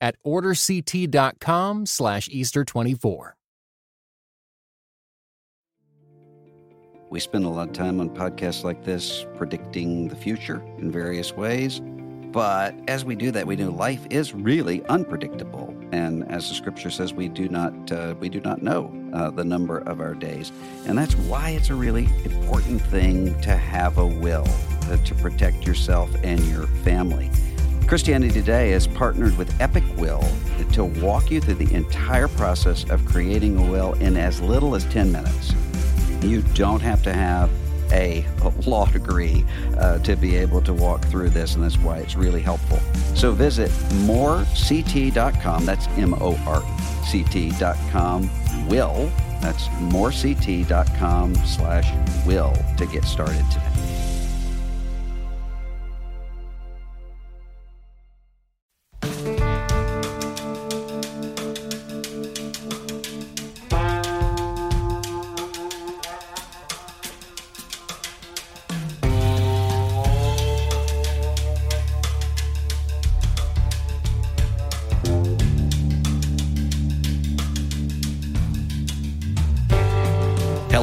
at orderct.com slash Easter24. We spend a lot of time on podcasts like this predicting the future in various ways. But as we do that, we know life is really unpredictable, and as the scripture says, we do not uh, we do not know uh, the number of our days, and that's why it's a really important thing to have a will uh, to protect yourself and your family. Christianity Today has partnered with Epic Will to walk you through the entire process of creating a will in as little as 10 minutes. You don't have to have a law degree uh, to be able to walk through this, and that's why it's really helpful. So visit morect.com, that's M O R C T.com, will, that's morect.com slash will to get started today.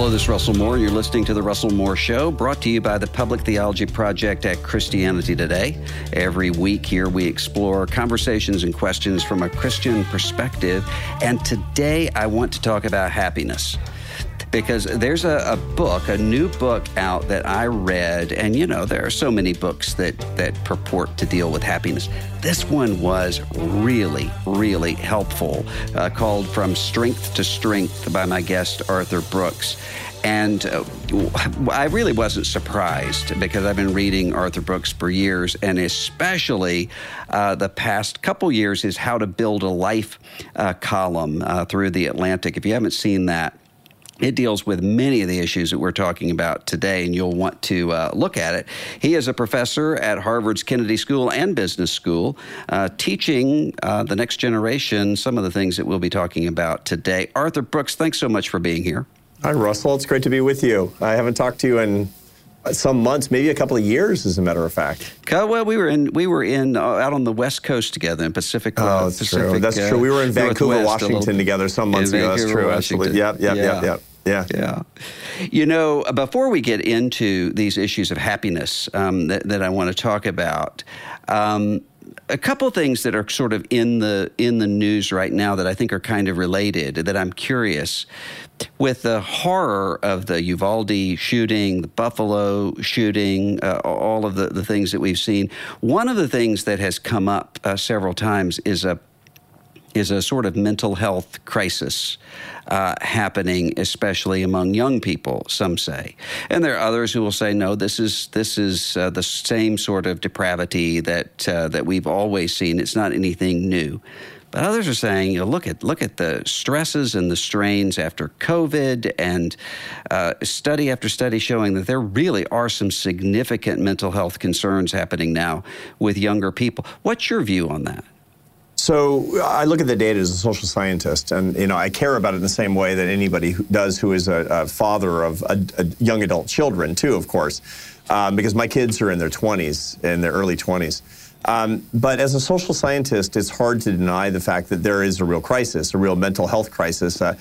Hello, this is Russell Moore. You're listening to The Russell Moore Show, brought to you by the Public Theology Project at Christianity Today. Every week here, we explore conversations and questions from a Christian perspective. And today, I want to talk about happiness because there's a, a, book, a new book out that I read, and you know there are so many books that that purport to deal with happiness. This one was really, really helpful, uh, called "From Strength to Strength" by my guest Arthur Brooks. And uh, I really wasn't surprised because I've been reading Arthur Brooks for years, and especially uh, the past couple years is How to Build a Life uh, column uh, through the Atlantic. If you haven't seen that, it deals with many of the issues that we're talking about today, and you'll want to uh, look at it. He is a professor at Harvard's Kennedy School and Business School, uh, teaching uh, the next generation some of the things that we'll be talking about today. Arthur Brooks, thanks so much for being here. Hi, Russell. It's great to be with you. I haven't talked to you in some months, maybe a couple of years, as a matter of fact. Well, we were in we were in uh, out on the West Coast together in Pacific. Uh, oh, that's Pacific, true. That's true. We were in Vancouver, Washington together some months ago. That's true. Washington. Absolutely. Yep. Yep. Yeah. Yep. Yep. Yeah. Yeah. You know, before we get into these issues of happiness um, that, that, I want to talk about, um, a couple things that are sort of in the in the news right now that I think are kind of related that I'm curious with the horror of the Uvalde shooting, the Buffalo shooting, uh, all of the, the things that we've seen. One of the things that has come up uh, several times is a is a sort of mental health crisis uh, happening, especially among young people. Some say, and there are others who will say, "No, this is this is uh, the same sort of depravity that uh, that we've always seen. It's not anything new." But others are saying, you know, look at look at the stresses and the strains after COVID, and uh, study after study showing that there really are some significant mental health concerns happening now with younger people. What's your view on that? So I look at the data as a social scientist, and you know I care about it in the same way that anybody who does who is a, a father of a, a young adult children too, of course, um, because my kids are in their 20s, in their early 20s. Um, but as a social scientist, it's hard to deny the fact that there is a real crisis, a real mental health crisis. Uh,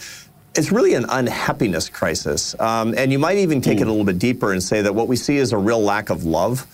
it's really an unhappiness crisis, um, and you might even take mm. it a little bit deeper and say that what we see is a real lack of love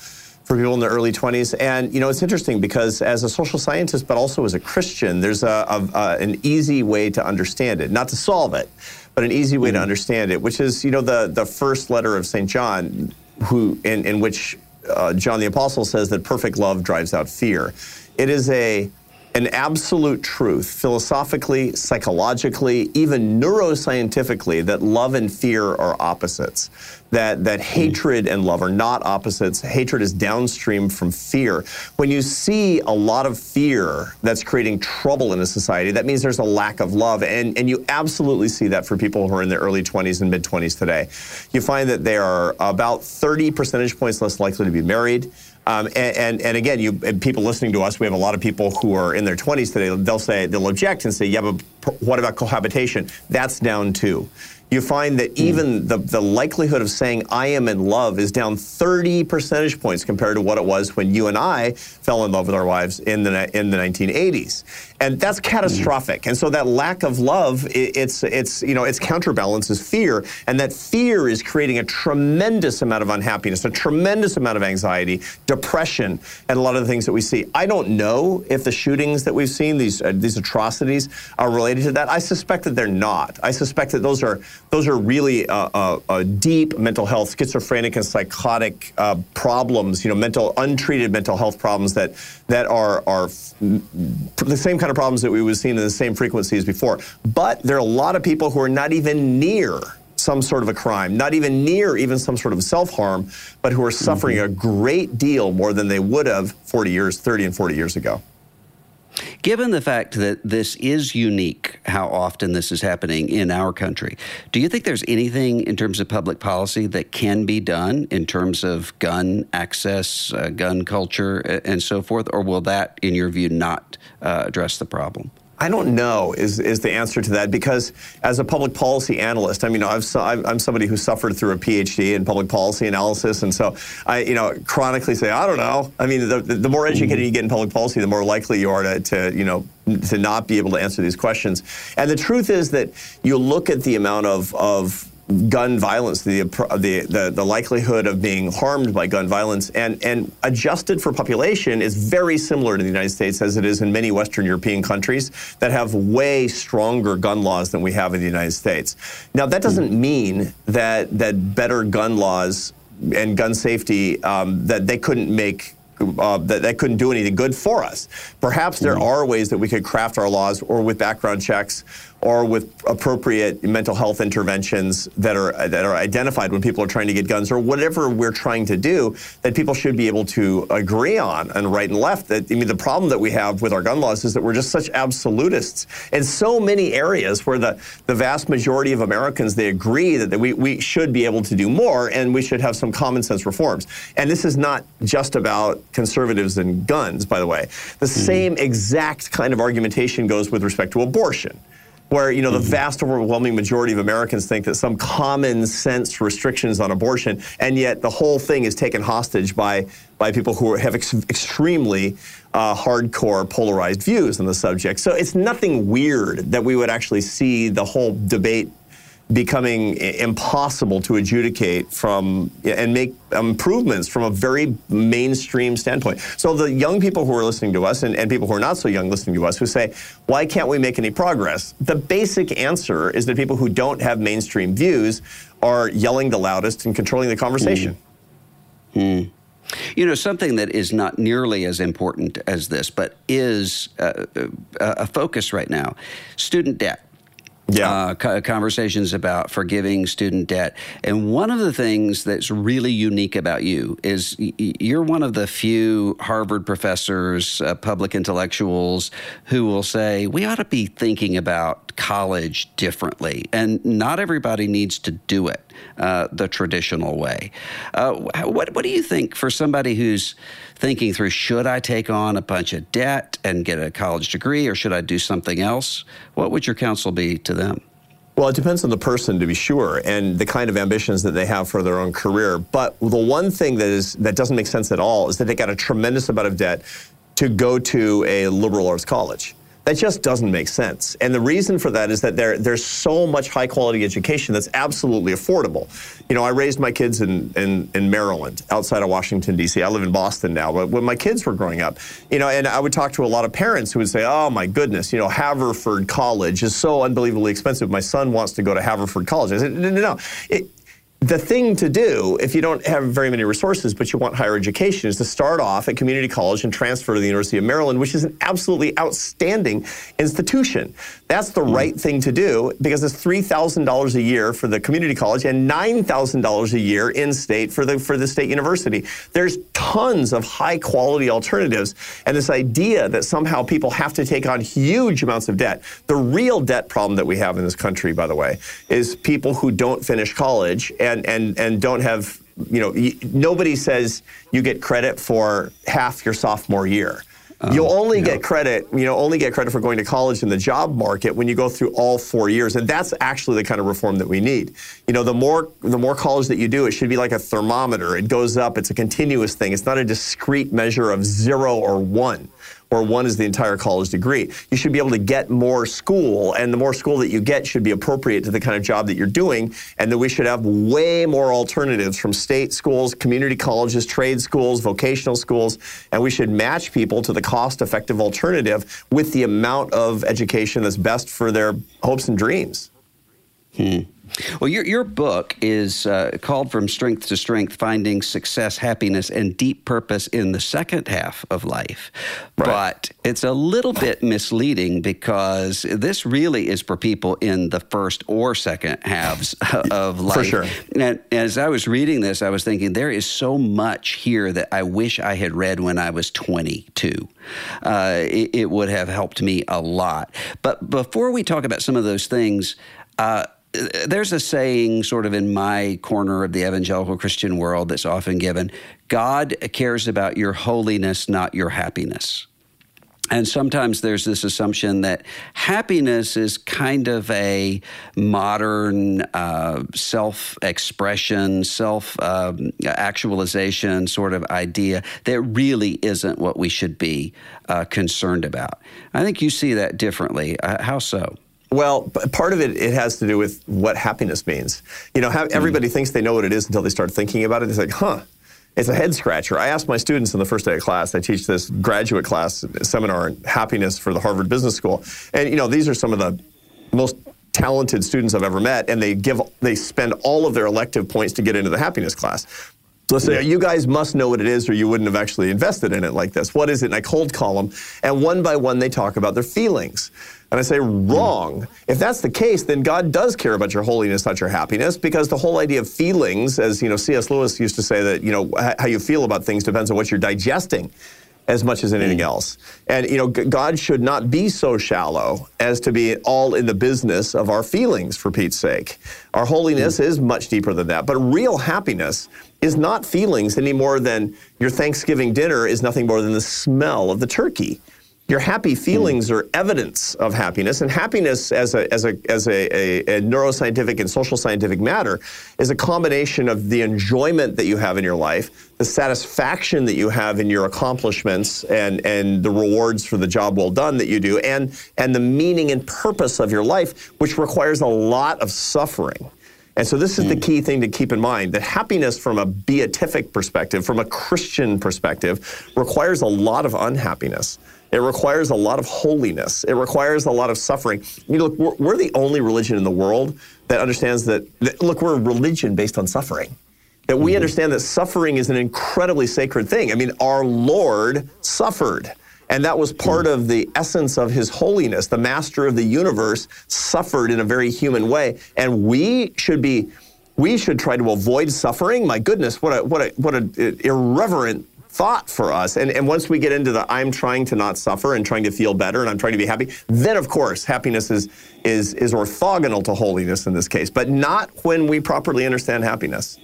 for people in their early 20s. And you know, it's interesting because as a social scientist, but also as a Christian, there's a, a, a an easy way to understand it, not to solve it, but an easy way mm-hmm. to understand it, which is you know the the first letter of Saint John, who in in which uh, John the Apostle says that perfect love drives out fear. It is a an absolute truth, philosophically, psychologically, even neuroscientifically, that love and fear are opposites. That, that hmm. hatred and love are not opposites. Hatred is downstream from fear. When you see a lot of fear that's creating trouble in a society, that means there's a lack of love. And, and you absolutely see that for people who are in their early 20s and mid 20s today. You find that they are about 30 percentage points less likely to be married. Um, and, and, and, again, you people listening to us, we have a lot of people who are in their 20s today. They'll say they'll object and say, "Yeah, but what about cohabitation? That's down too." you find that hmm. even the, the likelihood of saying I am in love is down 30 percentage points compared to what it was when you and I fell in love with our wives in the in the 1980s. And that's catastrophic. And so that lack of love, it's it's you know, its counterbalances fear, and that fear is creating a tremendous amount of unhappiness, a tremendous amount of anxiety, depression, and a lot of the things that we see. I don't know if the shootings that we've seen, these uh, these atrocities, are related to that. I suspect that they're not. I suspect that those are those are really uh, uh, uh, deep mental health, schizophrenic and psychotic uh, problems. You know, mental untreated mental health problems that that are are the same kind of problems that we would see in the same frequency as before. But there are a lot of people who are not even near some sort of a crime, not even near even some sort of self harm, but who are suffering mm-hmm. a great deal more than they would have 40 years, 30 and 40 years ago. Given the fact that this is unique, how often this is happening in our country, do you think there's anything in terms of public policy that can be done in terms of gun access, uh, gun culture, and so forth? Or will that, in your view, not uh, address the problem? I don't know is, is the answer to that because as a public policy analyst, I mean, I've, I'm somebody who suffered through a PhD in public policy analysis, and so I, you know, chronically say, I don't know. I mean, the, the more educated you get in public policy, the more likely you are to, to, you know, to not be able to answer these questions. And the truth is that you look at the amount of, of gun violence, the, the, the, the, likelihood of being harmed by gun violence, and, and adjusted for population is very similar to the United States as it is in many Western European countries that have way stronger gun laws than we have in the United States. Now, that doesn't mean that, that better gun laws and gun safety, um, that they couldn't make uh, that, that couldn't do anything good for us. Perhaps there mm-hmm. are ways that we could craft our laws or with background checks or with appropriate mental health interventions that are that are identified when people are trying to get guns or whatever we're trying to do that people should be able to agree on and right and left. That I mean the problem that we have with our gun laws is that we're just such absolutists in so many areas where the the vast majority of Americans they agree that we, we should be able to do more and we should have some common sense reforms. And this is not just about conservatives and guns by the way. The mm-hmm. same exact kind of argumentation goes with respect to abortion where you know the vast overwhelming majority of Americans think that some common sense restrictions on abortion, and yet the whole thing is taken hostage by by people who have ex- extremely uh, hardcore polarized views on the subject. So it's nothing weird that we would actually see the whole debate becoming impossible to adjudicate from and make improvements from a very mainstream standpoint. So the young people who are listening to us and, and people who are not so young listening to us who say, why can't we make any progress? The basic answer is that people who don't have mainstream views are yelling the loudest and controlling the conversation. Mm. You know, something that is not nearly as important as this, but is uh, a focus right now student debt yeah. Uh, conversations about forgiving student debt. And one of the things that's really unique about you is you're one of the few Harvard professors, uh, public intellectuals who will say, we ought to be thinking about college differently. And not everybody needs to do it uh, the traditional way. Uh, what, what do you think for somebody who's thinking through should I take on a bunch of debt and get a college degree or should I do something else? What would your counsel be to them? Well, it depends on the person, to be sure, and the kind of ambitions that they have for their own career. But the one thing that is that doesn't make sense at all is that they got a tremendous amount of debt to go to a liberal arts college. That just doesn't make sense. And the reason for that is that there, there's so much high quality education that's absolutely affordable. You know, I raised my kids in, in, in Maryland, outside of Washington, D.C. I live in Boston now, but when my kids were growing up, you know, and I would talk to a lot of parents who would say, oh my goodness, you know, Haverford College is so unbelievably expensive. My son wants to go to Haverford College. I said, no, no, no. It, the thing to do if you don't have very many resources but you want higher education is to start off at community college and transfer to the University of Maryland, which is an absolutely outstanding institution. That's the mm. right thing to do because it's $3,000 a year for the community college and $9,000 a year in state for the, for the state university. There's tons of high quality alternatives. And this idea that somehow people have to take on huge amounts of debt. The real debt problem that we have in this country, by the way, is people who don't finish college and, and, and don't have, you know, nobody says you get credit for half your sophomore year. Um, You'll only yeah. get credit, you know, only get credit for going to college in the job market when you go through all four years, and that's actually the kind of reform that we need. You know, the more the more college that you do, it should be like a thermometer. It goes up. It's a continuous thing. It's not a discrete measure of zero or one or one is the entire college degree. You should be able to get more school, and the more school that you get should be appropriate to the kind of job that you're doing, and that we should have way more alternatives from state schools, community colleges, trade schools, vocational schools, and we should match people to the cost effective alternative with the amount of education that's best for their hopes and dreams. Hmm. Well, your, your book is uh, called From Strength to Strength Finding Success, Happiness, and Deep Purpose in the Second Half of Life. Right. But it's a little bit misleading because this really is for people in the first or second halves of life. For sure. And as I was reading this, I was thinking there is so much here that I wish I had read when I was 22. Uh, it, it, would have helped me a lot. But before we talk about some of those things, uh, there's a saying sort of in my corner of the evangelical Christian world that's often given God cares about your holiness, not your happiness. And sometimes there's this assumption that happiness is kind of a modern uh, self expression, self um, actualization sort of idea that really isn't what we should be uh, concerned about. I think you see that differently. Uh, how so? Well, part of it it has to do with what happiness means. You know, hmm. everybody thinks they know what it is until they start thinking about it. It's like, huh, it's a head scratcher. I asked my students in the first day of class. I teach this graduate class seminar on happiness for the Harvard Business School, and you know, these are some of the most talented students I've ever met, and they give they spend all of their elective points to get into the happiness class. So let's say, you guys must know what it is, or you wouldn't have actually invested in it like this. What is it? And I cold call them, and one by one they talk about their feelings. And I say, wrong. If that's the case, then God does care about your holiness, not your happiness, because the whole idea of feelings, as you know, C.S. Lewis used to say that, you know, how you feel about things depends on what you're digesting as much as anything mm. else. And you know, God should not be so shallow as to be all in the business of our feelings for Pete's sake. Our holiness mm. is much deeper than that. But real happiness is not feelings any more than your Thanksgiving dinner is nothing more than the smell of the turkey. Your happy feelings are evidence of happiness, and happiness, as a as a as a, a, a, neuroscientific and social scientific matter, is a combination of the enjoyment that you have in your life, the satisfaction that you have in your accomplishments, and and the rewards for the job well done that you do, and and the meaning and purpose of your life, which requires a lot of suffering. And so this is mm. the hmm. key thing to keep in mind that happiness from a beatific perspective, from a Christian perspective, requires a lot of unhappiness. It requires a lot of holiness. It requires a lot of suffering. You know, look, we're, we're the only religion in the world that understands that, that, look, we're a religion based on suffering. That we mm-hmm. understand that suffering is an incredibly sacred thing. I mean, our Lord suffered. And that was part mm. of the essence of his holiness. The master of the universe suffered in a very human way. And we should be, we should try to avoid suffering. My goodness, what a, what a, what an irreverent thought for us. And, and once we get into the I'm trying to not suffer and trying to feel better and I'm trying to be happy, then of course happiness is is is orthogonal to holiness in this case, but not when we properly understand happiness.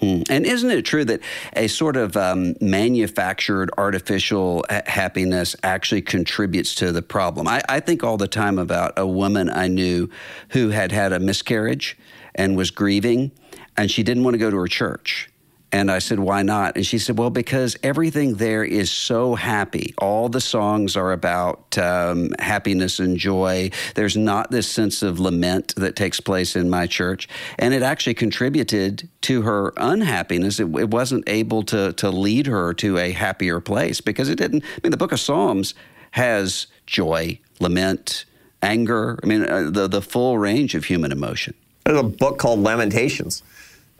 Hmm. And isn't it true that a sort of um, manufactured artificial ha- happiness actually contributes to the problem? I, I think all the time about a woman I knew who had had a miscarriage and was grieving, and she didn't want to go to her church. And I said, why not? And she said, well, because everything there is so happy. All the songs are about um, happiness and joy. There's not this sense of lament that takes place in my church. And it actually contributed to her unhappiness. It, it wasn't able to, to lead her to a happier place because it didn't. I mean, the book of Psalms has joy, lament, anger. I mean, uh, the, the full range of human emotion. There's a book called Lamentations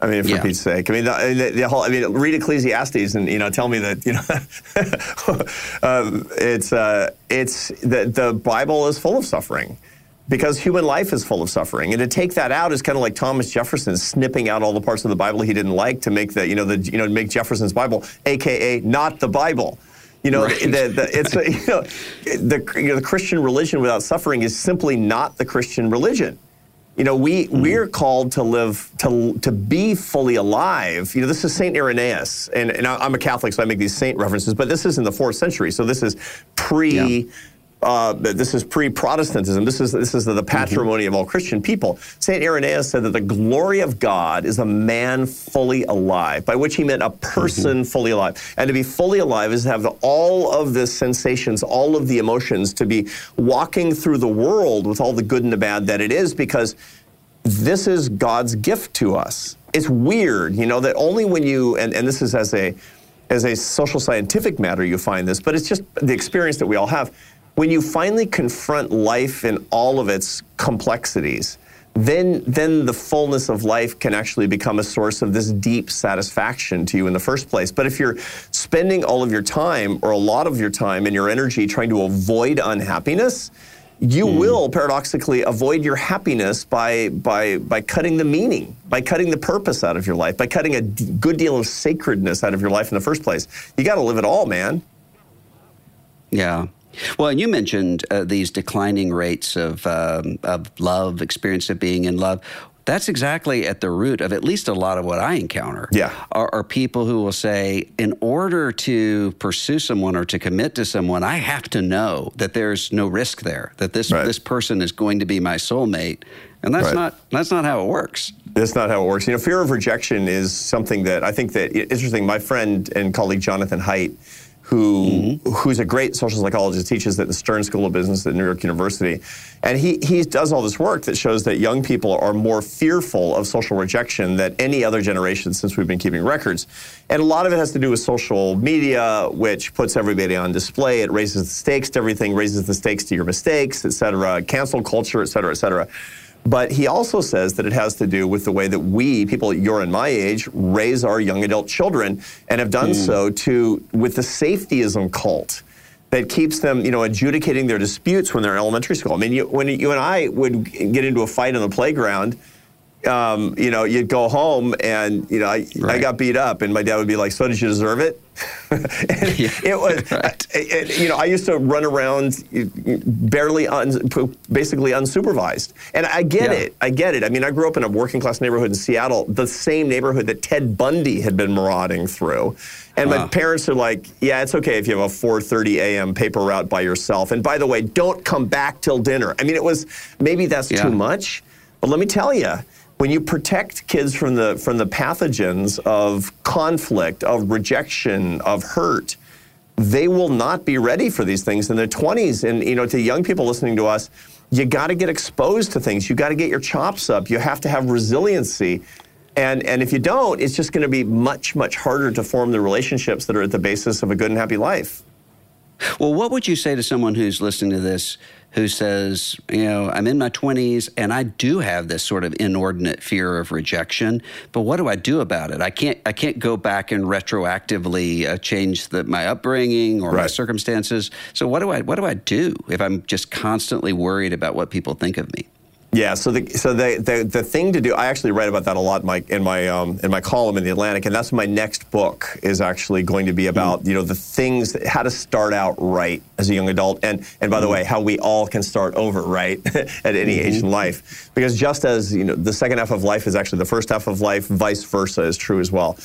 I mean, for Yeah. Pete's sake. I mean, the, the, the whole. I mean, read Ecclesiastes and you know tell me that you know um, it's uh, it's the the Bible is full of suffering. Because human life is full of suffering, and to take that out is kind of like Thomas Jefferson snipping out all the parts of the Bible he didn't like to make the you know the you know make Jefferson's Bible, aka not the Bible. You know, Right. the, the, it's a, you know, the you know the Christian religion without suffering is simply not the Christian religion. You know, we hmm. we're called to live to to be fully alive. You know, this is Saint Irenaeus, and, and I'm a Catholic, so I make these saint references. But this is in the fourth century, so this is pre. Yeah. Uh, this is pre-Protestantism. This is this is the, the patrimony of all Christian people. Saint Irenaeus said that the glory of God is a man fully alive, by which he meant a person fully alive. And to be fully alive is to have the, all of the sensations, all of the emotions, to be walking through the world with all the good and the bad that it is, because this is God's gift to us. It's weird, you know, that only when you and, and this is as a as a social scientific matter you find this, but it's just the experience that we all have. When you finally confront life in all of its complexities, then then the fullness of life can actually become a source of this deep satisfaction to you in the first place. But if you're spending all of your time or a lot of your time and your energy trying to avoid unhappiness, you hmm. will paradoxically avoid your happiness by by by cutting the meaning, by cutting the purpose out of your life, by cutting a d- good deal of sacredness out of your life in the first place. You got to live it all, man. Yeah. Well, and you mentioned uh, these declining rates of um, of love, experience of being in love. That's exactly at the root of at least a lot of what I encounter. Yeah. Are, are people who will say, in order to pursue someone or to commit to someone, I have to know that there's no risk there, that this Right. this person is going to be my soulmate, and that's Right. not that's not how it works. That's not how it works. You know, fear of rejection is something that I think that interesting. My friend and colleague Jonathan Haidt, who mm-hmm. who's a great social psychologist, teaches at the Stern School of Business at New York University, and he he does all this work that shows that young people are more fearful of social rejection than any other generation since we've been keeping records, and a lot of it has to do with social media, which puts everybody on display. It raises the stakes to everything, raises the stakes to your mistakes, et cetera, cancel culture, et cetera, et cetera. But he also says that it has to do with the way that we, people your and my age, raise our young adult children and have done hmm. so to with the safetyism cult that keeps them, you know, adjudicating their disputes when they're in elementary school. I mean, you, when you and I would get into a fight on the playground, um, you know, you'd go home and, you know, I, I got beat up and my dad would be like, so did you deserve it? Yeah, it was, right. it- it- you know, I used to run around barely, un, basically unsupervised. And I get Yeah. it. I get it. I mean, I grew up in a working class neighborhood in Seattle, the same neighborhood that Ted Bundy had been marauding through. And my parents are like, yeah, it's okay if you have a 4:30 a.m. paper route by yourself. And by the way, don't come back till dinner. I mean, it was maybe that's Yeah. too much, but let me tell you, when you protect kids from the from the pathogens of conflict, of rejection, of hurt, they will not be ready for these things in their 20s. And you know, to young people listening to us, you got to get exposed to things. You got to get your chops up. You have to have resiliency. And and if you don't, it's just going to be much much harder to form the relationships that are at the basis of a good and happy life. Well, what would you say to someone who's listening to this who says, you know, I'm in my 20s and I do have this sort of inordinate fear of rejection, but what do I do about it? I can't I can't go back and retroactively uh, change the, my upbringing or my circumstances. So what do I what do I do if I'm just constantly worried about what people think of me? Yeah, so the so the, the the thing to do, I actually write about that a lot in my in my um, in my column in the Atlantic, and that's my next book is actually going to be about mm. you know the things that, how to start out right as a young adult, and and by the mm-hmm. way, how we all can start over right at any age mm-hmm. in life, because just as you know the second half of life is actually the first half of life, vice versa is true as well.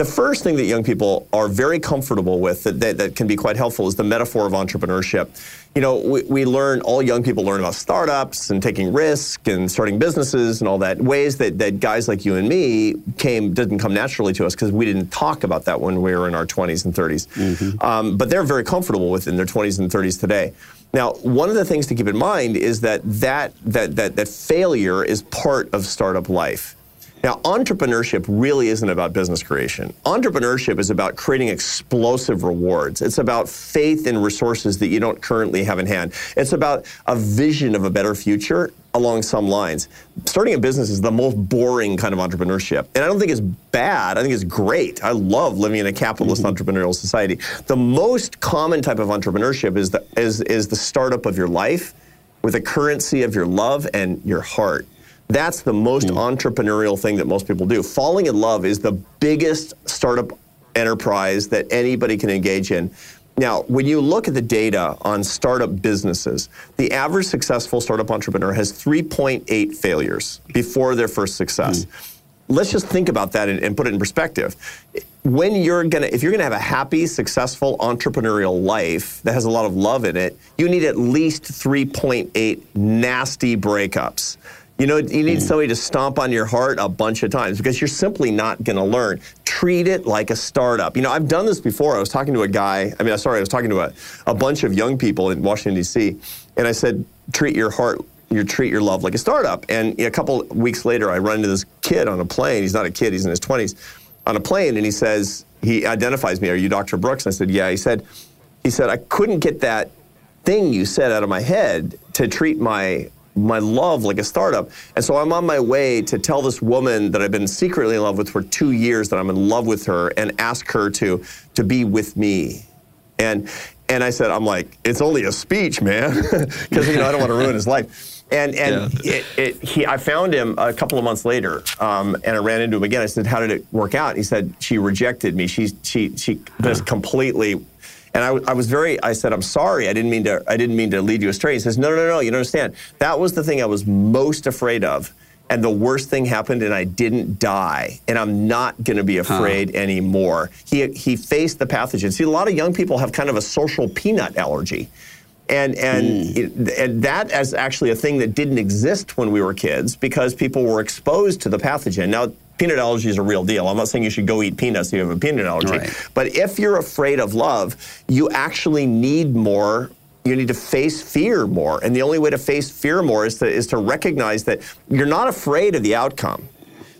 The first thing that young people are very comfortable with that, that, that can be quite helpful is the metaphor of entrepreneurship. You know, we, we learn, all young people learn about startups and taking risk and starting businesses and all that, ways that, that guys like you and me came, didn't come naturally to us because we didn't talk about that when we were in our 20s and 30s. Um, but they're very comfortable with it in their 20s and 30s today. Now, one of the things to keep in mind is that that, that, that, that failure is part of startup life. Now, entrepreneurship really isn't about business creation. Entrepreneurship is about creating explosive rewards. It's about faith in resources that you don't currently have in hand. It's about a vision of a better future along some lines. Starting a business is the most boring kind of entrepreneurship. And I don't think it's bad. I think it's great. I love living in a capitalist entrepreneurial society. The most common type of entrepreneurship is the, is, is the startup of your life with the currency of your love and your heart. That's the most mm. entrepreneurial thing that most people do. Falling in love is the biggest startup enterprise that anybody can engage in. Now, when you look at the data on startup businesses, the average successful startup entrepreneur has 3.8 failures before their first success. Mm. Let's just think about that and, and put it in perspective. When you're gonna, if you're gonna have a happy, successful entrepreneurial life that has a lot of love in it, you need at least 3.8 nasty breakups. You know, you need mm. somebody to stomp on your heart a bunch of times because you're simply not going to learn. Treat it like a startup. You know, I've done this before. I was talking to a guy, I mean, sorry, I was talking to a, a bunch of young people in Washington, D.C., and I said, treat your heart you treat your love like a startup. And a couple weeks later, I run into this kid on a plane. He's not a kid, he's in his 20s, on a plane, and he says, he identifies me, Are you Dr. Brooks? And I said, Yeah. He said, he said, I couldn't get that thing you said out of my head to treat my my love like a startup. And so I'm on my way to tell this woman that I've been secretly in love with for two years that I'm in love with her and ask her to to be with me. And and I said, I'm like, it's only a speech, man, because you know I don't want to ruin his life. And and yeah. it, it, he, I found him a couple of months later, um, and I ran into him again. I said, "How did it work out?" He said, "She rejected me. She she she just completely and I, I, was very, I said, I'm sorry. I didn't mean to, I didn't mean to lead you astray. He says, no, no, no, no, you don't understand. That was the thing I was most afraid of. And the worst thing happened and I didn't die. And I'm not going to be afraid huh. anymore. He, he faced the pathogen. See, a lot of young people have kind of a social peanut allergy. And, and, mm. it, and that is actually a thing that didn't exist when we were kids because people were exposed to the pathogen. Now, peanut allergy is a real deal. I'm not saying you should go eat peanuts if you have a peanut allergy. Right. But if you're afraid of love, you actually need more you need to face fear more. And the only way to face fear more is to, is to recognize that you're not afraid of the outcome.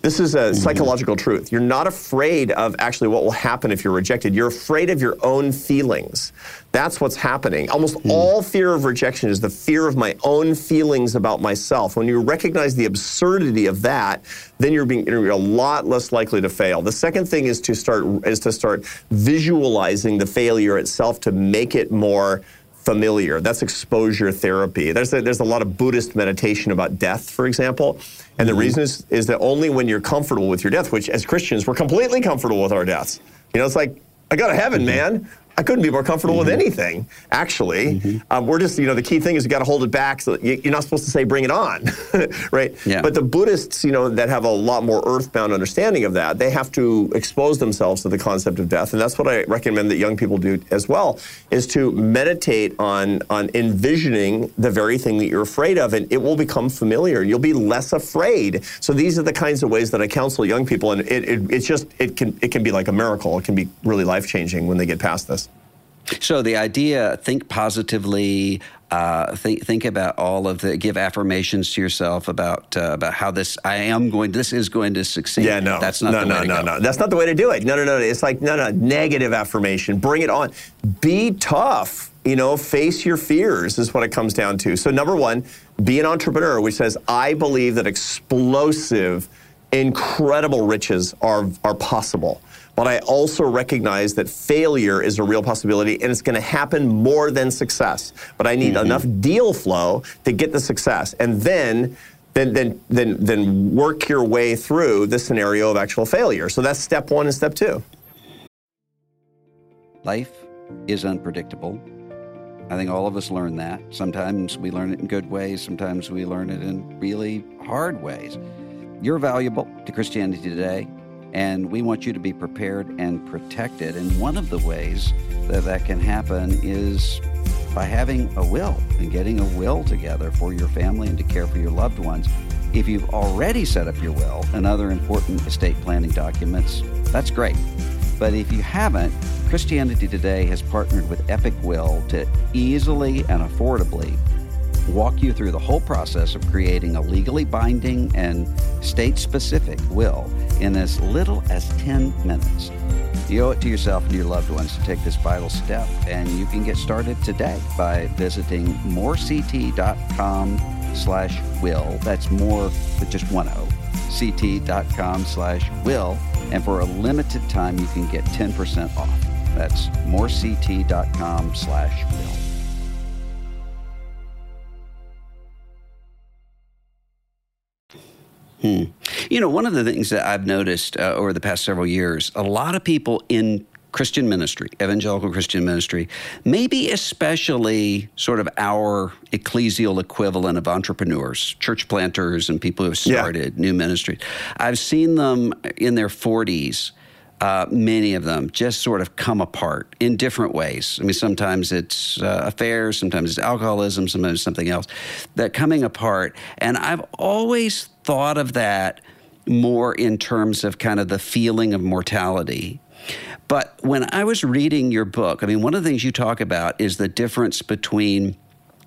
This is a psychological truth. You're not afraid of actually what will happen if you're rejected. You're afraid of your own feelings. That's what's happening. Almost mm. all fear of rejection is the fear of my own feelings about myself. When you recognize the absurdity of that, then you're being you're a lot less likely to fail. The second thing is to start is to start visualizing the failure itself to make it more familiar. That's exposure therapy. There's a, there's a lot of Buddhist meditation about death, for example. And the mm-hmm. reason is, is that only when you're comfortable with your death, which as Christians, we're completely comfortable with our deaths. You know, it's like, I go to heaven, mm-hmm. man. I couldn't be more comfortable mm-hmm. with anything, actually. Mm-hmm. Um, we're just, you know, the key thing is you got to hold it back. So you, are not supposed to say, bring it on, right? Yeah. But the Buddhists, you know, that have a lot more earthbound understanding of that, they have to expose themselves to the concept of death. And that's what I recommend that young people do as well, is to meditate on, on envisioning the very thing that you're afraid of, and it will become familiar. You'll be less afraid. So these are the kinds of ways that I counsel young people, and it, it, it's just, it can, it can be like a miracle. It can be really life-changing when they get past this. So the idea, think positively. Uh, think think about all of the give affirmations to yourself about uh, about how this I am going this is going to succeed. Yeah, no, that's not no, the no, way to no, no. That's not the way to do it. No, no, no. It's like no, no. Negative affirmation. Bring it on. Be tough. You know, face your fears is what it comes down to. So number one, be an entrepreneur, which says I believe that explosive, incredible riches are are possible. But I also recognize that failure is a real possibility and it's going to happen more than success. But I need mm-hmm. enough deal flow to get the success. And then then, then, then, then work your way through the scenario of actual failure. So that's step one and step two. Life is unpredictable. I think all of us learn that. Sometimes we learn it in good ways, sometimes we learn it in really hard ways. You're valuable to Christianity today. And we want you to be prepared and protected. And one of the ways that that can happen is by having a will and getting a will together for your family and to care for your loved ones. If you've already set up your will and other important estate planning documents, that's great. But if you haven't, Christianity Today has partnered with Epic Will to easily and affordably walk you through the whole process of creating a legally binding and state specific will in as little as 10 minutes. You owe it to yourself and your loved ones to take this vital step, and you can get started today by visiting morect.com slash will. That's more with just one O. ct.com slash will. And for a limited time, you can get 10% off. That's morect.com slash will. Hmm. You know, one of the things that I've noticed uh, over the past several years, a lot of people in Christian ministry, evangelical Christian ministry, maybe especially sort of our ecclesial equivalent of entrepreneurs, church planters, and people who have started yeah. new ministries. I've seen them in their 40s. Uh, many of them just sort of come apart in different ways. I mean, sometimes it's uh, affairs, sometimes it's alcoholism, sometimes it's something else. That coming apart. And I've always thought of that more in terms of kind of the feeling of mortality but when I was reading your book, I mean, one of the things you talk about is the difference between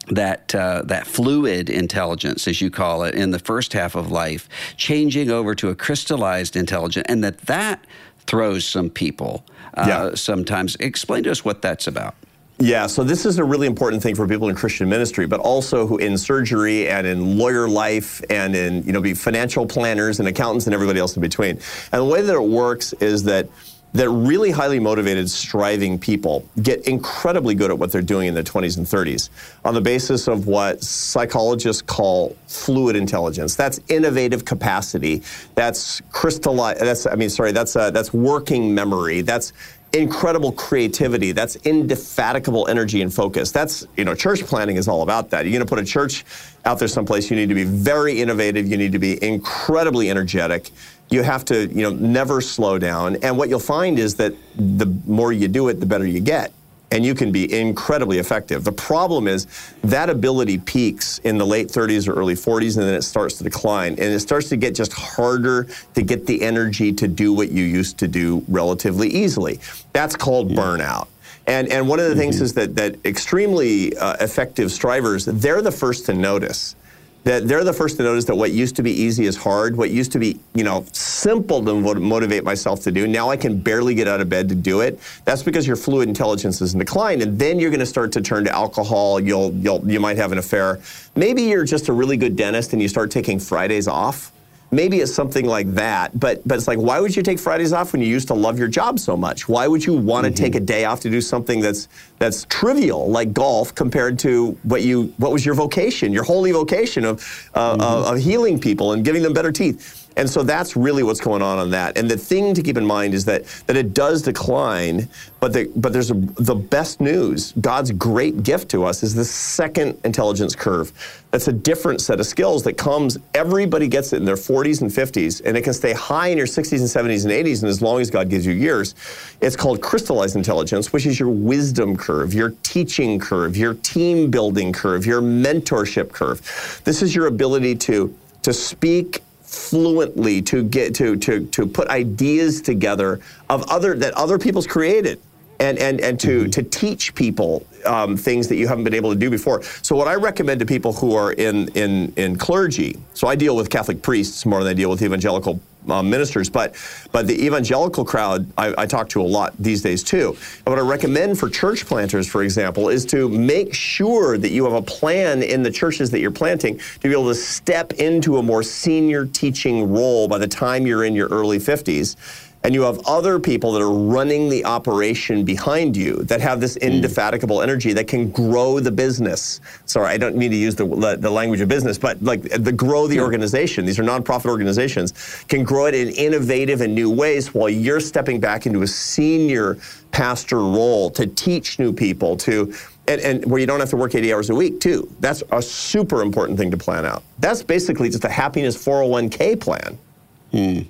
that uh, that fluid intelligence, as you call it, in the first half of life, changing over to a crystallized intelligence, and that that throws some people uh, yeah. sometimes. Explain to us what that's about. Yeah, so this is a really important thing for people in Christian ministry, but also who in surgery and in lawyer life and in you know be financial planners and accountants and everybody else in between. And the way that it works is that that really highly motivated, striving people get incredibly good at what they're doing in their 20s and 30s on the basis of what psychologists call fluid intelligence. That's innovative capacity. That's crystalline. That's I mean, sorry. That's uh, that's working memory. That's incredible creativity. That's indefatigable energy and focus. That's, you know, church planting is all about that. You're going to put a church out there someplace, you need to be very innovative. You need to be incredibly energetic you have to you know never slow down and what you'll find is that the more you do it the better you get and you can be incredibly effective. The problem is that ability peaks in the late 30s or early 40s and then it starts to decline. And it starts to get just harder to get the energy to do what you used to do relatively easily. That's called burnout. And, and one of the mm-hmm. things is that, that extremely uh, effective strivers, they're the first to notice that they're the first to notice that what used to be easy is hard. What used to be, you know, simple to motivate myself to do, now I can barely get out of bed to do it. That's because your fluid intelligence is in decline, and then you're going to start to turn to alcohol. You'll, you'll, you might have an affair. Maybe you're just a really good dentist and you start taking Fridays off maybe it's something like that. But but it's like, why would you take Fridays off when you used to love your job so much? Why would you want to mm-hmm. take a day off to do something that's that's trivial like golf compared to what you what was your vocation, your holy vocation of uh, mm-hmm. of, of healing people and giving them better teeth? And so that's really what's going on on that. And the thing to keep in mind is that that it does decline, but the, but there's a, the best news. God's great gift to us is the second intelligence curve. That's a different set of skills that comes. Everybody gets it in their 40s and 50s, and it can stay high in your 60s and 70s and 80s, and as long as God gives you years. It's called crystallized intelligence, which is your wisdom curve, your teaching curve, your team building curve, your mentorship curve. This is your ability to to speak fluently to get to to to put ideas together of other that other people's created and and and to mm-hmm. to teach people um, things that you haven't been able to do before. So what I recommend to people who are in in in clergy, so I deal with Catholic priests more than I deal with evangelical um, ministers, but but the evangelical crowd I, I, talk to a lot these days too. And what I recommend for church planters, for example, is to make sure that you have a plan in the churches that you're planting to be able to step into a more senior teaching role by the time you're in your early 50s and you have other people that are running the operation behind you that have this hmm. indefatigable energy that can grow the business. Sorry, I don't mean to use the, the language of business, but like the grow the organization. These are nonprofit organizations can grow it in innovative and new ways while you're stepping back into a senior pastor role to teach new people to and, and, where you don't have to work 80 hours a week too. That's a super important thing to plan out. That's basically just a happiness 401k plan. Hmm.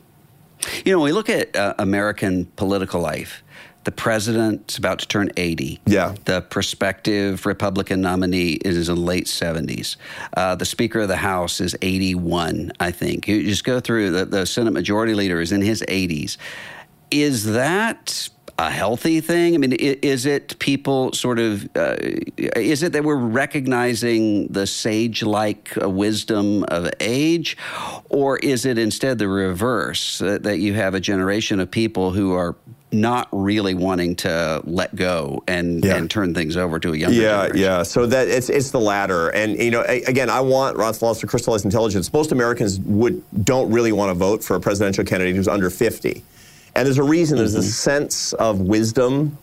You know, when we look at uh, American political life, the president's about to turn 80. Yeah. The prospective Republican nominee is in the late 70s. Uh, the Speaker of the House is 81, I think. You just go through the, the Senate Majority Leader is in his 80s. Is that a healthy thing? I mean, is it people sort of, uh, is it that we're recognizing the sage like uh, wisdom of age? Or is it instead the reverse, that, that you have a generation of people who are not really wanting to let go and, Yeah. and turn things over to a younger Yeah, generation. yeah. So that it's it's the latter, and you know, again, I want Ross laws for crystallized intelligence. Most Americans would don't really want to vote for a presidential candidate who's under 50, and there's a reason. There's a sense of wisdom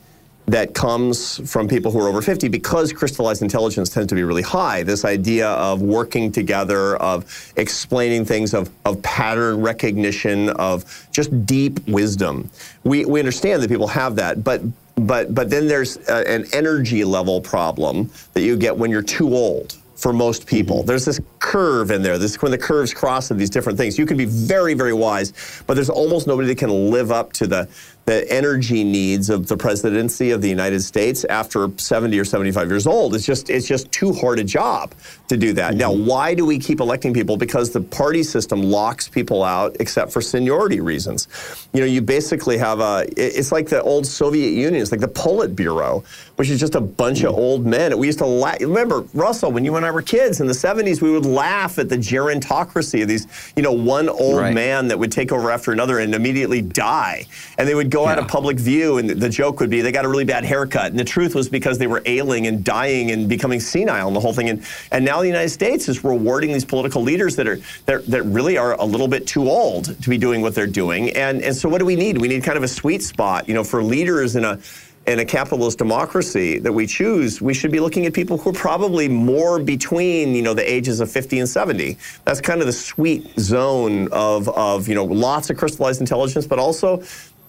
that comes from people who are over 50 because crystallized intelligence tends to be really high. This idea of working together, of explaining things, of, of pattern recognition, of just deep wisdom. We, we understand that people have that, but but but then there's uh, an energy level problem that you get when you're too old for most people. Mm-hmm. There's this curve in there. This when the curves cross of these different things. You can be very, very wise, but there's almost nobody that can live up to the the energy needs of the presidency of the United States after 70 or 75 years old. It's just it's just too hard a job to do that. Now, mm-hmm. why do we keep electing people? Because the party system locks people out except for seniority reasons. You know, you basically have a it's like the old Soviet Union. It's like the Politburo, which is just a bunch of mm-hmm. old men. We used to laugh. Remember, Russell, when you and I were kids in the 70s, we would laugh at the gerontocracy of these, you know, one old Right. man that would take over after another and immediately die. And they would go out Yeah. of public view, and the joke would be they got a really bad haircut. And the truth was because they were ailing and dying and becoming senile and the whole thing. And, and now the United States is rewarding these political leaders that are that, that really are a little bit too old to be doing what they're doing. And, and so what do we need? We need kind of a sweet spot, you know, for leaders in a in a capitalist democracy that we choose, we should be looking at people who are probably more between, you know, the ages of 50 and 70. That's kind of the sweet zone of, of you know, lots of crystallized intelligence, but also,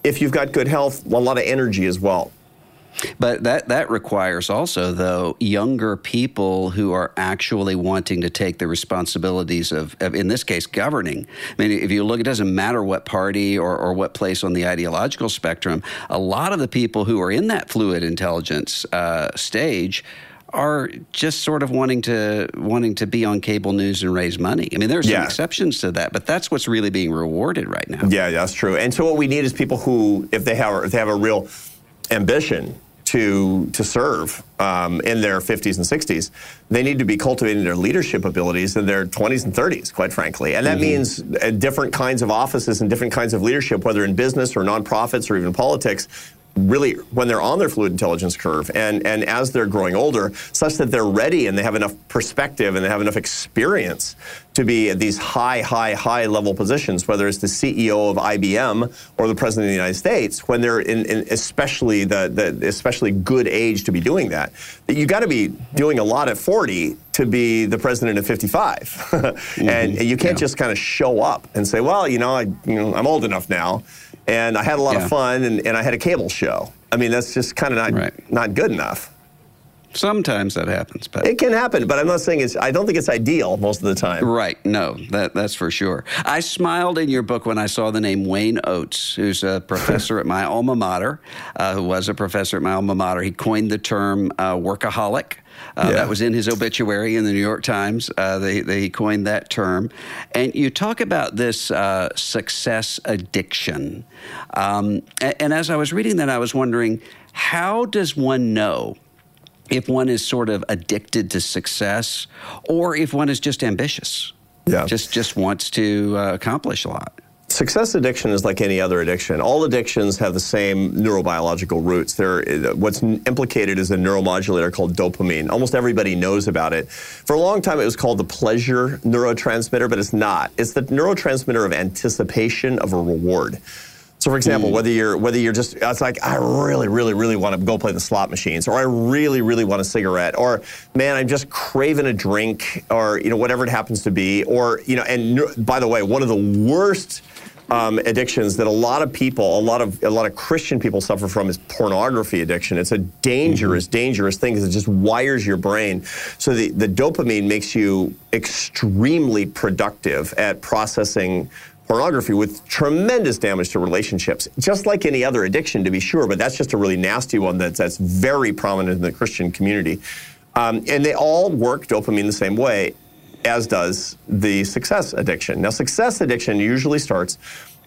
if you've got good health, a lot of energy as well. But that, that requires also, though, younger people who are actually wanting to take the responsibilities of, of, in this case, governing. I mean, if you look, it doesn't matter what party or, or what place on the ideological spectrum, a lot of the people who are in that fluid intelligence uh, stage are just sort of wanting to wanting to be on cable news and raise money. I mean, there's some Yeah. exceptions to that, but that's what's really being rewarded right now. Yeah, that's true. And so what we need is people who, if they have, if they have a real ambition to to serve um, in their 50s and 60s, they need to be cultivating their leadership abilities in their 20s and 30s, quite frankly. And that means uh, different kinds of offices and different kinds of leadership, whether in business or nonprofits or even politics. Really, when they're on their fluid intelligence curve, and and as they're growing older, such that they're ready and they have enough perspective and they have enough experience to be at these high, high, high level positions, whether it's the CEO of IBM or the President of the United States, when they're in, in especially the, the especially good age to be doing that, that you got to be doing a lot at 40 to be the president at 55, and, and you can't just kind of show up and say, well, you know, I, you know, I'm old enough now, and I had a lot Yeah. of fun, and, and I had a cable show. I mean, that's just kind of not Right. not good enough. Sometimes that happens, but It can happen, but I'm not saying it's. I don't think it's ideal most of the time. Right. No, that that's for sure. I smiled in your book when I saw the name Wayne Oates, who's a professor at my alma mater, uh, who was a professor at my alma mater. He coined the term uh, workaholic. Uh, Yeah. That was in his obituary in the New York Times. Uh, they, they coined that term. And you talk about this uh, success addiction. Um, a- and as I was reading that, I was wondering how does one know? if one is sort of addicted to success or if one is just ambitious. Yeah. Just just wants to uh, accomplish a lot. Success addiction is like any other addiction. All addictions have the same neurobiological roots. They're, what's implicated is a neuromodulator called dopamine. Almost everybody knows about it. For a long time, it was called the pleasure neurotransmitter, but it's not. It's the neurotransmitter of anticipation of a reward. So, for example, whether you're whether you're just it's like I really, really, really want to go play the slot machines, or I really, really want a cigarette, or man, I'm just craving a drink, or you know whatever it happens to be, or you know. And by the way, one of the worst um, addictions that a lot of people, a lot of a lot of Christian people suffer from is pornography addiction. It's a dangerous, dangerous thing because it just wires your brain. So the, the dopamine makes you extremely productive at processing pornography with tremendous damage to relationships, just like any other addiction, to be sure. But that's just a really nasty one that's that's very prominent in the Christian community, um, and they all work dopamine the same way, as does the success addiction. Now, success addiction usually starts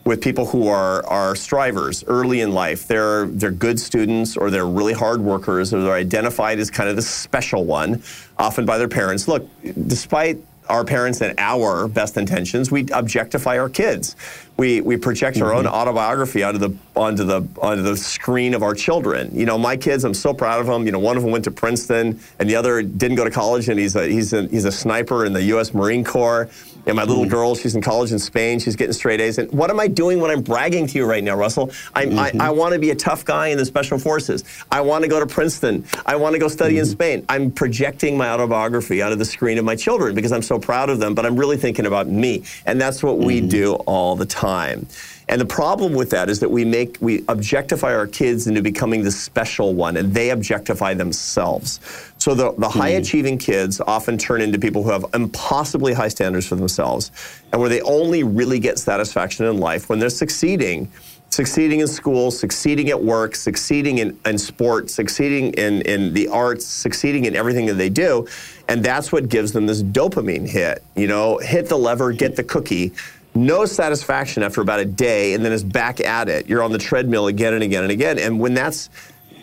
with people who are are strivers early in life. They're they're good students or they're really hard workers or they're identified as kind of the special one, often by their parents. Look, despite our parents and our best intentions, we objectify our kids. we, we project our own mm-hmm. autobiography onto the onto the onto the screen of our children. You know, my kids, I'm so proud of them. You know, one of them went to Princeton, and the other didn't go to college, and he's a he's a he's a sniper in the U.S. Marine Corps. And my little hmm. girl, she's in college in Spain. She's getting straight A's. And what am I doing when I'm bragging to you right now, Russell? I'm, I, mm-hmm. I want to be a tough guy in the special forces. I want to go to Princeton. I want to go study in mm-hmm. Spain. I'm projecting my autobiography onto the screen of my children because I'm so proud of them, but I'm really thinking about me. And that's what we mm-hmm. do all the time. And the problem with that is that we make we objectify our kids into becoming the special one, and they objectify themselves. So the, the hmm. high achieving kids often turn into people who have impossibly high standards for themselves, and where they only really get satisfaction in life when they're succeeding. Succeeding in school, succeeding at work, succeeding in, in sport, succeeding in, in the arts, succeeding in everything that they do. And that's what gives them this dopamine hit. You know, hit the lever, get the cookie no satisfaction after about a day and then is back at it you're on the treadmill again and again and again and when that's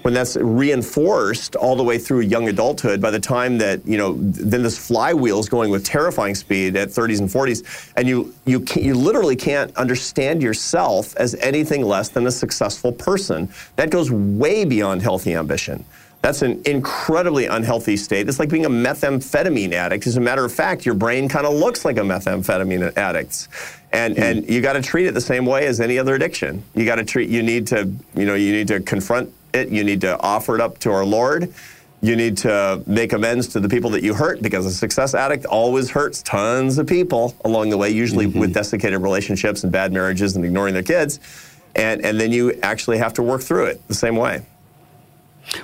when that's reinforced all the way through young adulthood by the time that you know then this flywheel is going with terrifying speed at 30s and 40s and you you you literally can't understand yourself as anything less than a successful person that goes way beyond healthy ambition that's an incredibly unhealthy state. It's like being a methamphetamine addict. As a matter of fact, your brain kind of looks like a methamphetamine addict's. And, mm and you got to treat it the same way as any other addiction. You got to treat, you need to, you know, you need to confront it. You need to offer it up to our Lord. You need to make amends to the people that you hurt because a success addict always hurts tons of people along the way, usually mm-hmm. with desiccated relationships and bad marriages and ignoring their kids. And, and then you actually have to work through it the same way.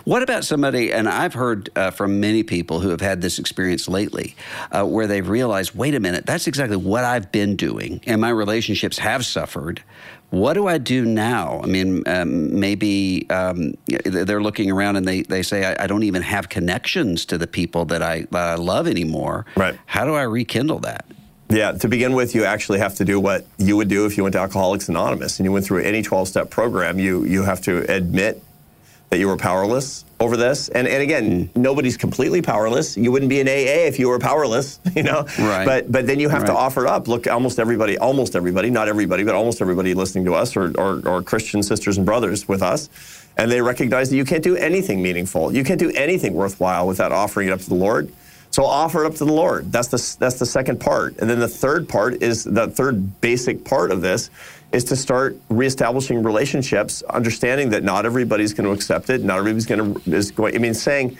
What about somebody, and I've heard uh, from many people who have had this experience lately, uh, where they've realized, wait a minute, that's exactly what I've been doing, and my relationships have suffered. What do I do now? I mean, um, maybe um, they're looking around and they, they say, I, I, don't even have connections to the people that I, that I love anymore. Right. How do I rekindle that? Yeah, to begin with, you actually have to do what you would do if you went to Alcoholics Anonymous and you went through any 12 step program. You, you have to admit that you were powerless over this. And, and again, mm. nobody's completely powerless. You wouldn't be an AA if you were powerless, you know? Right. But, but then you have right. to offer up. Look, almost everybody, almost everybody, not everybody, but almost everybody listening to us or, or, or Christian sisters and brothers with us, and they recognize that you can't do anything meaningful. You can't do anything worthwhile without offering it up to the Lord. So offer it up to the Lord. That's the, that's the second part. And then the third part is the third basic part of this is to start reestablishing relationships, understanding that not everybody's going to accept it. Not everybody's going to is going. I mean, saying,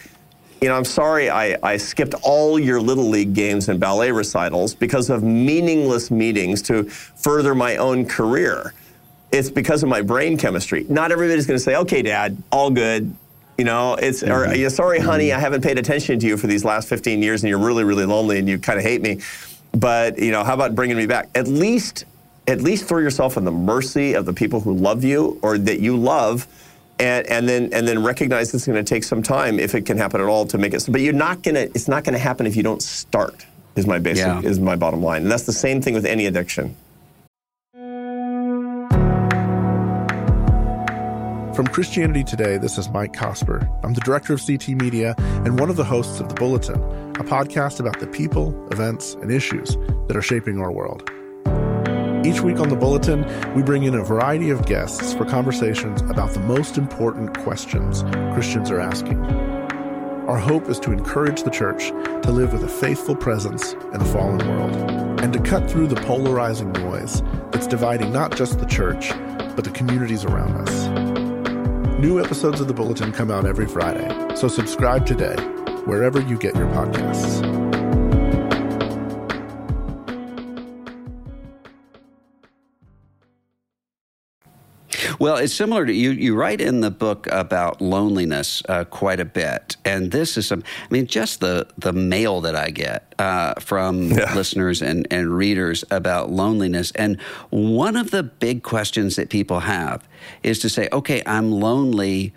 you know, I'm sorry, I, I skipped all your little league games and ballet recitals because of meaningless meetings to further my own career. It's because of my brain chemistry. Not everybody's going to say, okay, Dad, all good. You know, it's mm-hmm. or sorry, honey, mm-hmm. I haven't paid attention to you for these last 15 years, and you're really, really lonely, and you kind of hate me. But you know, how about bringing me back? At least at least throw yourself in the mercy of the people who love you or that you love. And, and then and then recognize it's going to take some time if it can happen at all to make it. So, But you're not gonna. It's not going to happen if you don't start. Is my basic yeah. is my bottom line, and that's the same thing with any addiction. From Christianity Today, this is Mike Cosper. I'm the director of CT Media and one of the hosts of The Bulletin, a podcast about the people, events, and issues that are shaping our world. Each week on the Bulletin, we bring in a variety of guests for conversations about the most important questions Christians are asking. Our hope is to encourage the church to live with a faithful presence in a fallen world and to cut through the polarizing noise that's dividing not just the church, but the communities around us. New episodes of the Bulletin come out every Friday, so subscribe today, wherever you get your podcasts. Well, it's similar to you. You write in the book about loneliness uh, quite a bit, and this is some. I mean, just the the mail that I get uh, from yeah. listeners and and readers about loneliness, and one of the big questions that people have is to say, "Okay, I'm lonely."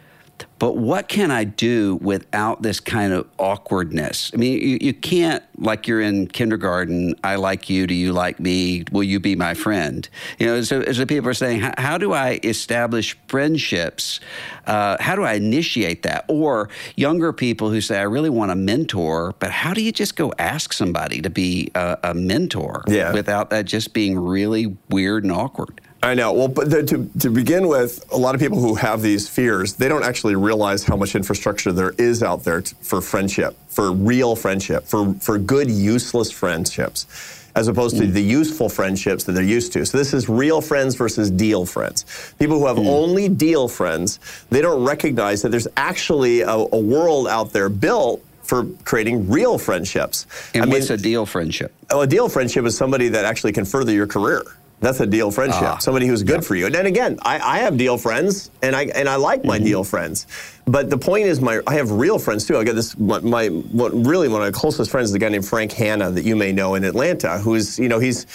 But what can I do without this kind of awkwardness? I mean, you, you can't, like you're in kindergarten, I like you, do you like me, will you be my friend? You know, so, so people are saying, how, how do I establish friendships? Uh, how do I initiate that? Or younger people who say, I really want a mentor, but how do you just go ask somebody to be a, a mentor yeah. without that just being really weird and awkward? I know. Well, but the, to, to begin with, a lot of people who have these fears, they don't actually realize how much infrastructure there is out there t- for friendship, for real friendship, for, for good, useless friendships, as opposed mm. to the useful friendships that they're used to. So this is real friends versus deal friends. People who have mm. only deal friends, they don't recognize that there's actually a, a world out there built for creating real friendships. And I what's mean, a deal friendship? Oh, a deal friendship is somebody that actually can further your career. That's a deal friendship. Ah, somebody who's good yep. for you. And then again, I, I, have deal friends, and I and I like my mm-hmm. deal friends. But the point is, my I have real friends too. I got this. My, my what, really one of my closest friends is a guy named Frank Hanna that you may know in Atlanta. Who's you know he's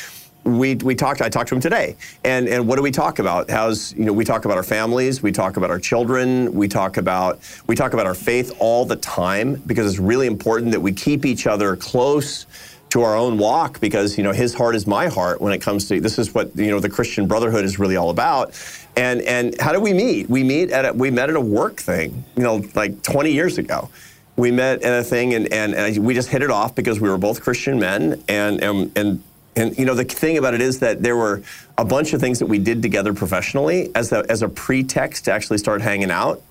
we, we talked I talked to him today and and what do we talk about how's you know we talk about our families we talk about our children we talk about we talk about our faith all the time because it's really important that we keep each other close to our own walk because you know his heart is my heart when it comes to this is what you know the Christian brotherhood is really all about. And and how do we meet? We meet at a, we met at a work thing, you know, like 20 years ago. We met at a thing and, and, and we just hit it off because we were both Christian men and and and and you know the thing about it is that there were a bunch of things that we did together professionally as a, as a pretext to actually start hanging out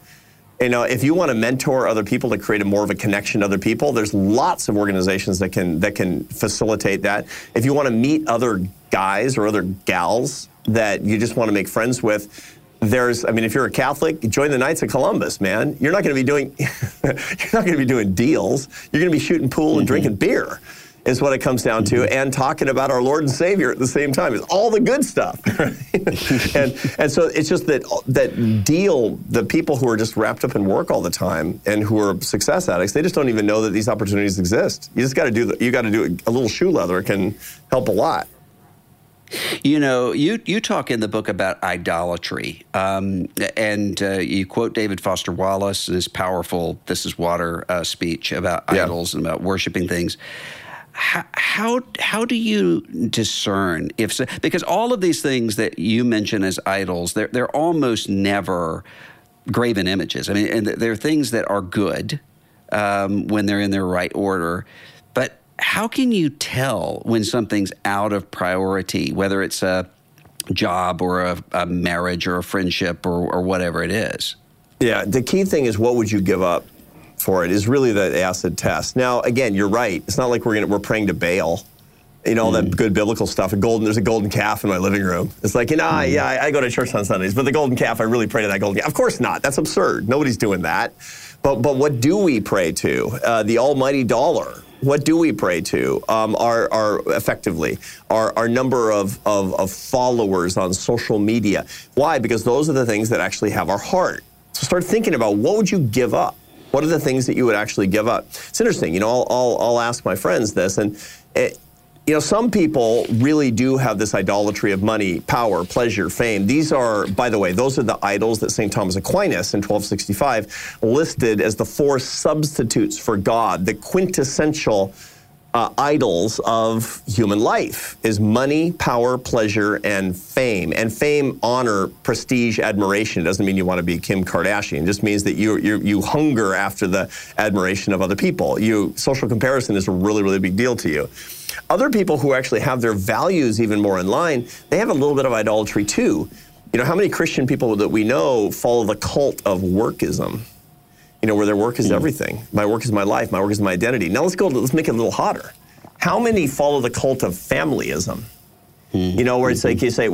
you know, if you want to mentor other people to create a more of a connection to other people, there's lots of organizations that can that can facilitate that. If you want to meet other guys or other gals that you just want to make friends with, there's I mean, if you're a Catholic, join the Knights of Columbus, man. You're not going to be doing you're not going to be doing deals. You're going to be shooting pool and mm-hmm. drinking beer is what it comes down to, mm-hmm. and talking about our Lord and Savior at the same time. is all the good stuff. and and so it's just that that deal the people who are just wrapped up in work all the time and who are success addicts, they just don't even know that these opportunities exist. You just got to do the, you got to do a little shoe leather can help a lot. You know, you you talk in the book about idolatry, um, and uh, you quote David Foster Wallace his powerful "This Is Water" uh, speech about yeah. idols and about worshiping things how, how how do you discern if so, because all of these things that you mention as idols they're they're almost never graven images. I mean, and they're things that are good um, when they're in their right order, but how can you tell when something's out of priority, whether it's a job or a, a marriage or a friendship or, or whatever it is? Yeah, the key thing is what would you give up for it is really the acid test. Now, again, you're right. It's not like we're gonna, we're praying to Baal. You know, mm. that good biblical stuff. A golden, there's a golden calf in my living room. It's like, you know, mm. yeah, I, I, go to church on Sundays, but the golden calf, I really pray to that golden calf. Of course not. That's absurd. Nobody's doing that. But, but what do we pray to? Uh, the almighty dollar. What do we pray to? Um, our, our effectively, our, our number of, of, of followers on social media. Why? Because those are the things that actually have our heart. So start thinking about what would you give up? What are the things that you would actually give up? It's interesting. You know, I'll, I'll, I'll ask my friends this, and it, you know, some people really do have this idolatry of money, power, pleasure, fame. These are, by the way, those are the idols that St. Thomas Aquinas in 1265 listed as the four substitutes for God, the quintessential uh, idols of human life is money, power, pleasure, and fame. And fame, honor, prestige, admiration. It doesn't mean you want to be Kim Kardashian. It just means that you you you hunger after the admiration of other people. You social comparison is a really really big deal to you. Other people who actually have their values even more in line, they have a little bit of idolatry too. You know, how many Christian people that we know follow the cult of workism? You know, where their work is mm. everything. My work is my life. My work is my identity. Now let's go. Let's make it a little hotter. How many follow the cult of familyism? Mm. You know, where it's mm-hmm. like you say,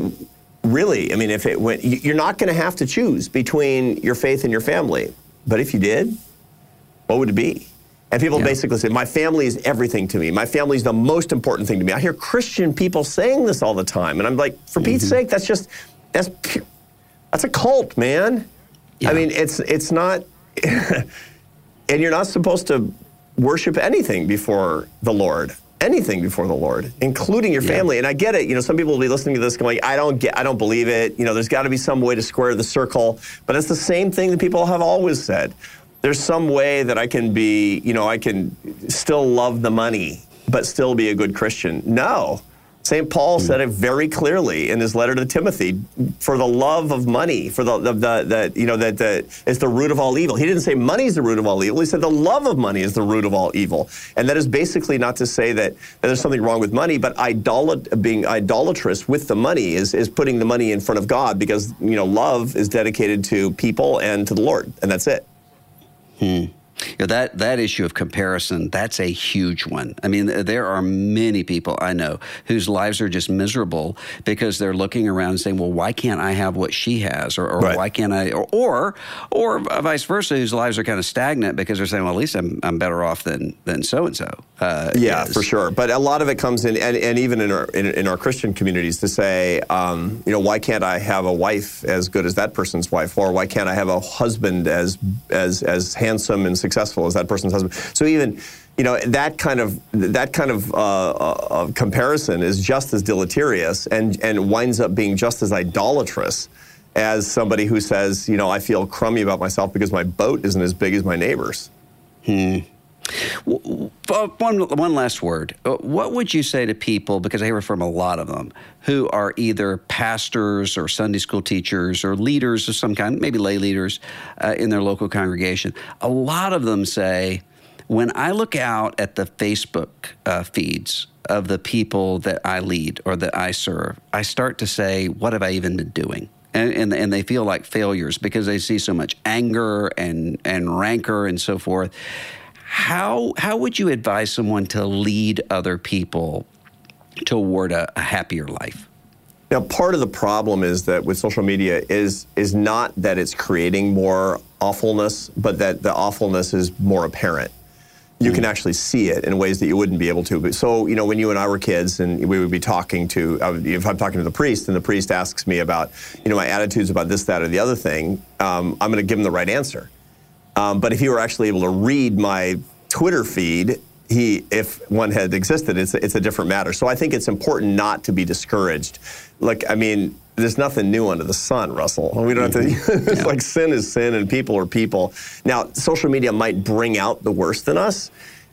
really? I mean, if it went, you're not going to have to choose between your faith and your family. But if you did, what would it be? And people yeah. basically say, my family is everything to me. My family is the most important thing to me. I hear Christian people saying this all the time. And I'm like, for mm-hmm. Pete's sake, that's just, that's, that's a cult, man. Yeah. I mean, it's, it's not, and you're not supposed to worship anything before the Lord. anything before the Lord, including your family. Yeah. And I get it. You know, some people will be listening to this going, I don't get, I don't believe it. You know, there's got to be some way to square the circle. But it's the same thing that people have always said. There's some way that I can be, you know, I can still love the money, but still be a good Christian. No. St. Paul mm. said it very clearly in his letter to Timothy, for the love of money, for the, the, the, the you know, that the, is the root of all evil. He didn't say money is the root of all evil. He said the love of money is the root of all evil. And that is basically not to say that, that there's something wrong with money, but idolat- being idolatrous with the money is, is putting the money in front of God because, you know, love is dedicated to people and to the Lord, and that's it. Hmm. You know, that that issue of comparison that's a huge one. I mean, there are many people I know whose lives are just miserable because they're looking around and saying, "Well, why can't I have what she has?" or, or right. "Why can't I?" Or, or, or vice versa, whose lives are kind of stagnant because they're saying, "Well, at least I'm, I'm better off than than so and so." Yeah, is. for sure. But a lot of it comes in, and, and even in our in, in, our Christian communities, to say, um, you know, why can't I have a wife as good as that person's wife, or why can't I have a husband as as as handsome and successful as that person's husband. So even you know that kind of that kind of uh, uh, comparison is just as deleterious and and winds up being just as idolatrous as somebody who says, you know, I feel crummy about myself because my boat isn't as big as my neighbor's. Hmm. One, one last word. Uh, what would you say to people, because I hear from a lot of them, who are either pastors or Sunday school teachers or leaders of some kind, maybe lay leaders uh, in their local congregation? A lot of them say, when I look out at the Facebook uh, feeds of the people that I lead or that I serve, I start to say, what have I even been doing? And, and, and, they feel like failures because they see so much anger and, and rancor and so forth. How how would you advise someone to lead other people toward a, a happier life? Now, part of the problem is that with social media is is not that it's creating more awfulness, but that the awfulness is more apparent. You mm. can actually see it in ways that you wouldn't be able to. But so, you know, when you and I were kids, and we would be talking to, if I'm talking to the priest, and the priest asks me about, you know, my attitudes about this, that, or the other thing, um, I'm going to give him the right answer. Um, but if you were actually able to read my Twitter feed, he, if one had existed, it's, it's a different matter. So I think it's important not to be discouraged. Look, I mean, there's nothing new under the sun, Russell. We don't have to. Mm-hmm. it's yeah. like sin is sin, and people are people. Now, social media might bring out the worst in us,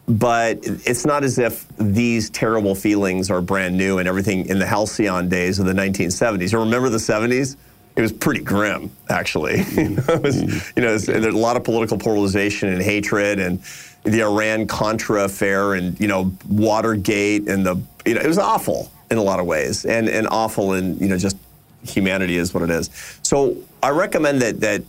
but it's not as if these terrible feelings are brand new and everything in the halcyon days of the 1970s. You remember the 70s? It was pretty grim, actually. you know, was, mm-hmm. you know there's a lot of political polarization and hatred, and the Iran Contra affair, and you know Watergate, and the you know it was awful in a lot of ways, and and awful in you know just humanity is what it is. So I recommend that that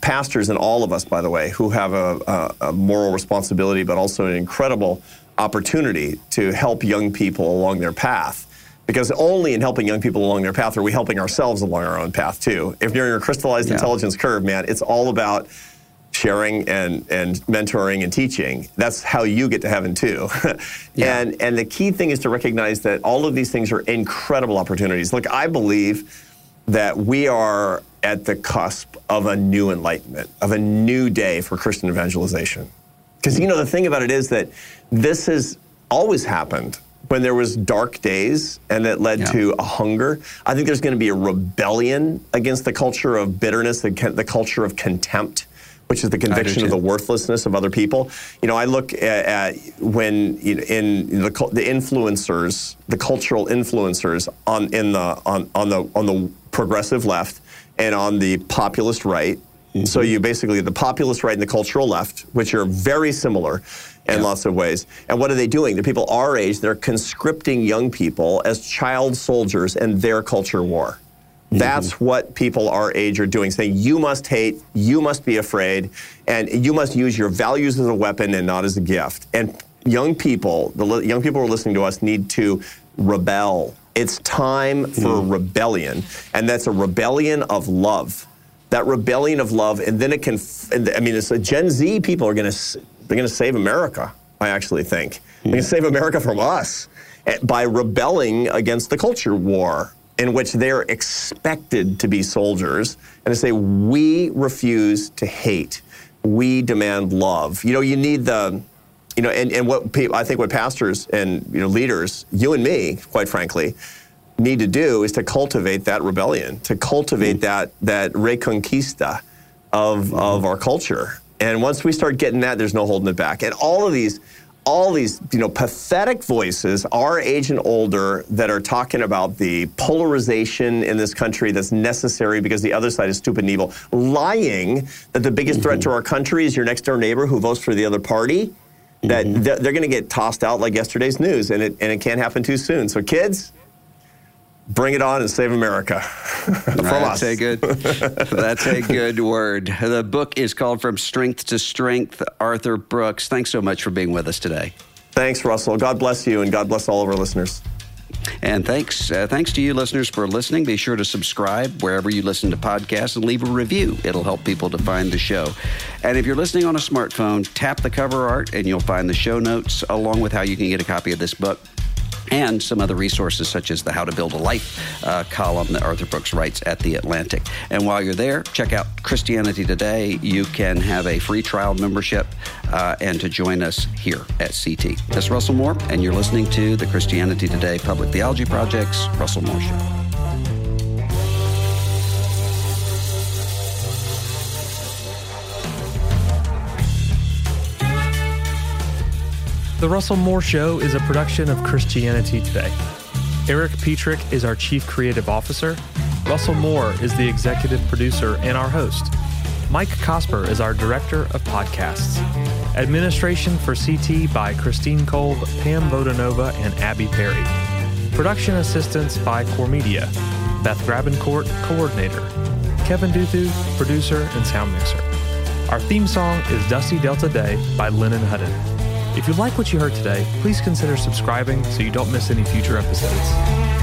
pastors and all of us, by the way, who have a, a, a moral responsibility, but also an incredible opportunity to help young people along their path because only in helping young people along their path are we helping ourselves along our own path too. If you're in your crystallized yeah. intelligence curve, man, it's all about sharing and, and mentoring and teaching. That's how you get to heaven too. yeah. And and the key thing is to recognize that all of these things are incredible opportunities. Look, I believe that we are at the cusp of a new enlightenment, of a new day for Christian evangelization. Because you know the thing about it is that this has always happened when there was dark days and it led yeah. to a hunger. I think there's going to be a rebellion against the culture of bitterness, the, the culture of contempt, which is the conviction of the worthlessness of other people. You know, I look at, at when you know, in the, the influencers, the cultural influencers on in the on, on the on the progressive left and on the populist right. Mm-hmm. So you basically the populist right and the cultural left, which are very similar in yeah. lots of ways. And what are they doing? The people our age, they're conscripting young people as child soldiers in their culture war. Mm-hmm. That's what people our age are doing, saying you must hate, you must be afraid, and you must use your values as a weapon and not as a gift. And young people, the li- young people who are listening to us need to rebel. It's time for mm. rebellion, and that's a rebellion of love. That rebellion of love, and then it can. I mean, it's a Gen Z people are going to they're going to save America, I actually think. They're going to save America from us eh, by rebelling against the culture war in which they're expected to be soldiers and to say, we refuse to hate. We demand love. You know, you need the, you know, and, and what people, I think what pastors and you know leaders, you and me, quite frankly, need to do is to cultivate that rebellion, to cultivate mm. that that reconquista of mm. of our culture. And once we start getting that, there's no holding it back. And all of these all these you know pathetic voices our age and older that are talking about the polarization in this country that's necessary because the other side is stupid and evil lying that the biggest mm-hmm. threat to our country is your next door neighbor who votes for the other party that mm-hmm. they're, they're going to get tossed out like yesterday's news and it, and it can't happen too soon so kids Bring it on and save America. From That's us. a good. That's a good word. The book is called From Strength to Strength. Arthur Brooks, thanks so much for being with us today. Thanks, Russell. God bless you, and God bless all of our listeners. And thanks, uh, thanks to you listeners for listening. Be sure to subscribe wherever you listen to podcasts and leave a review. It'll help people to find the show. And if you're listening on a smartphone, tap the cover art and you'll find the show notes along with how you can get a copy of this book and some other resources such as the How to Build a Life uh, column that Arthur Brooks writes at The Atlantic. And while you're there, check out Christianity Today. You can have a free trial membership uh, and to join us here at CT. This is Russell Moore, and you're listening to the Christianity Today Public Theology Project's Russell Moore Show. The Russell Moore Show is a production of Christianity Today. Erik Petrik is our Chief Creative Officer. Russell Moore is the executive producer and our host. Mike Cosper is our Director of Podcasts. Administration for CT by Christine Kolb, Pam Vodanova, and Abby Perry. Production assistance by CoreMedia. Beth Grabenkort, Coordinator. Kevin Duthu, Producer and Sound Mixer. Our theme song is Dusty Delta Day by Lennon Hutton. If you like what you heard today, please consider subscribing so you don't miss any future episodes.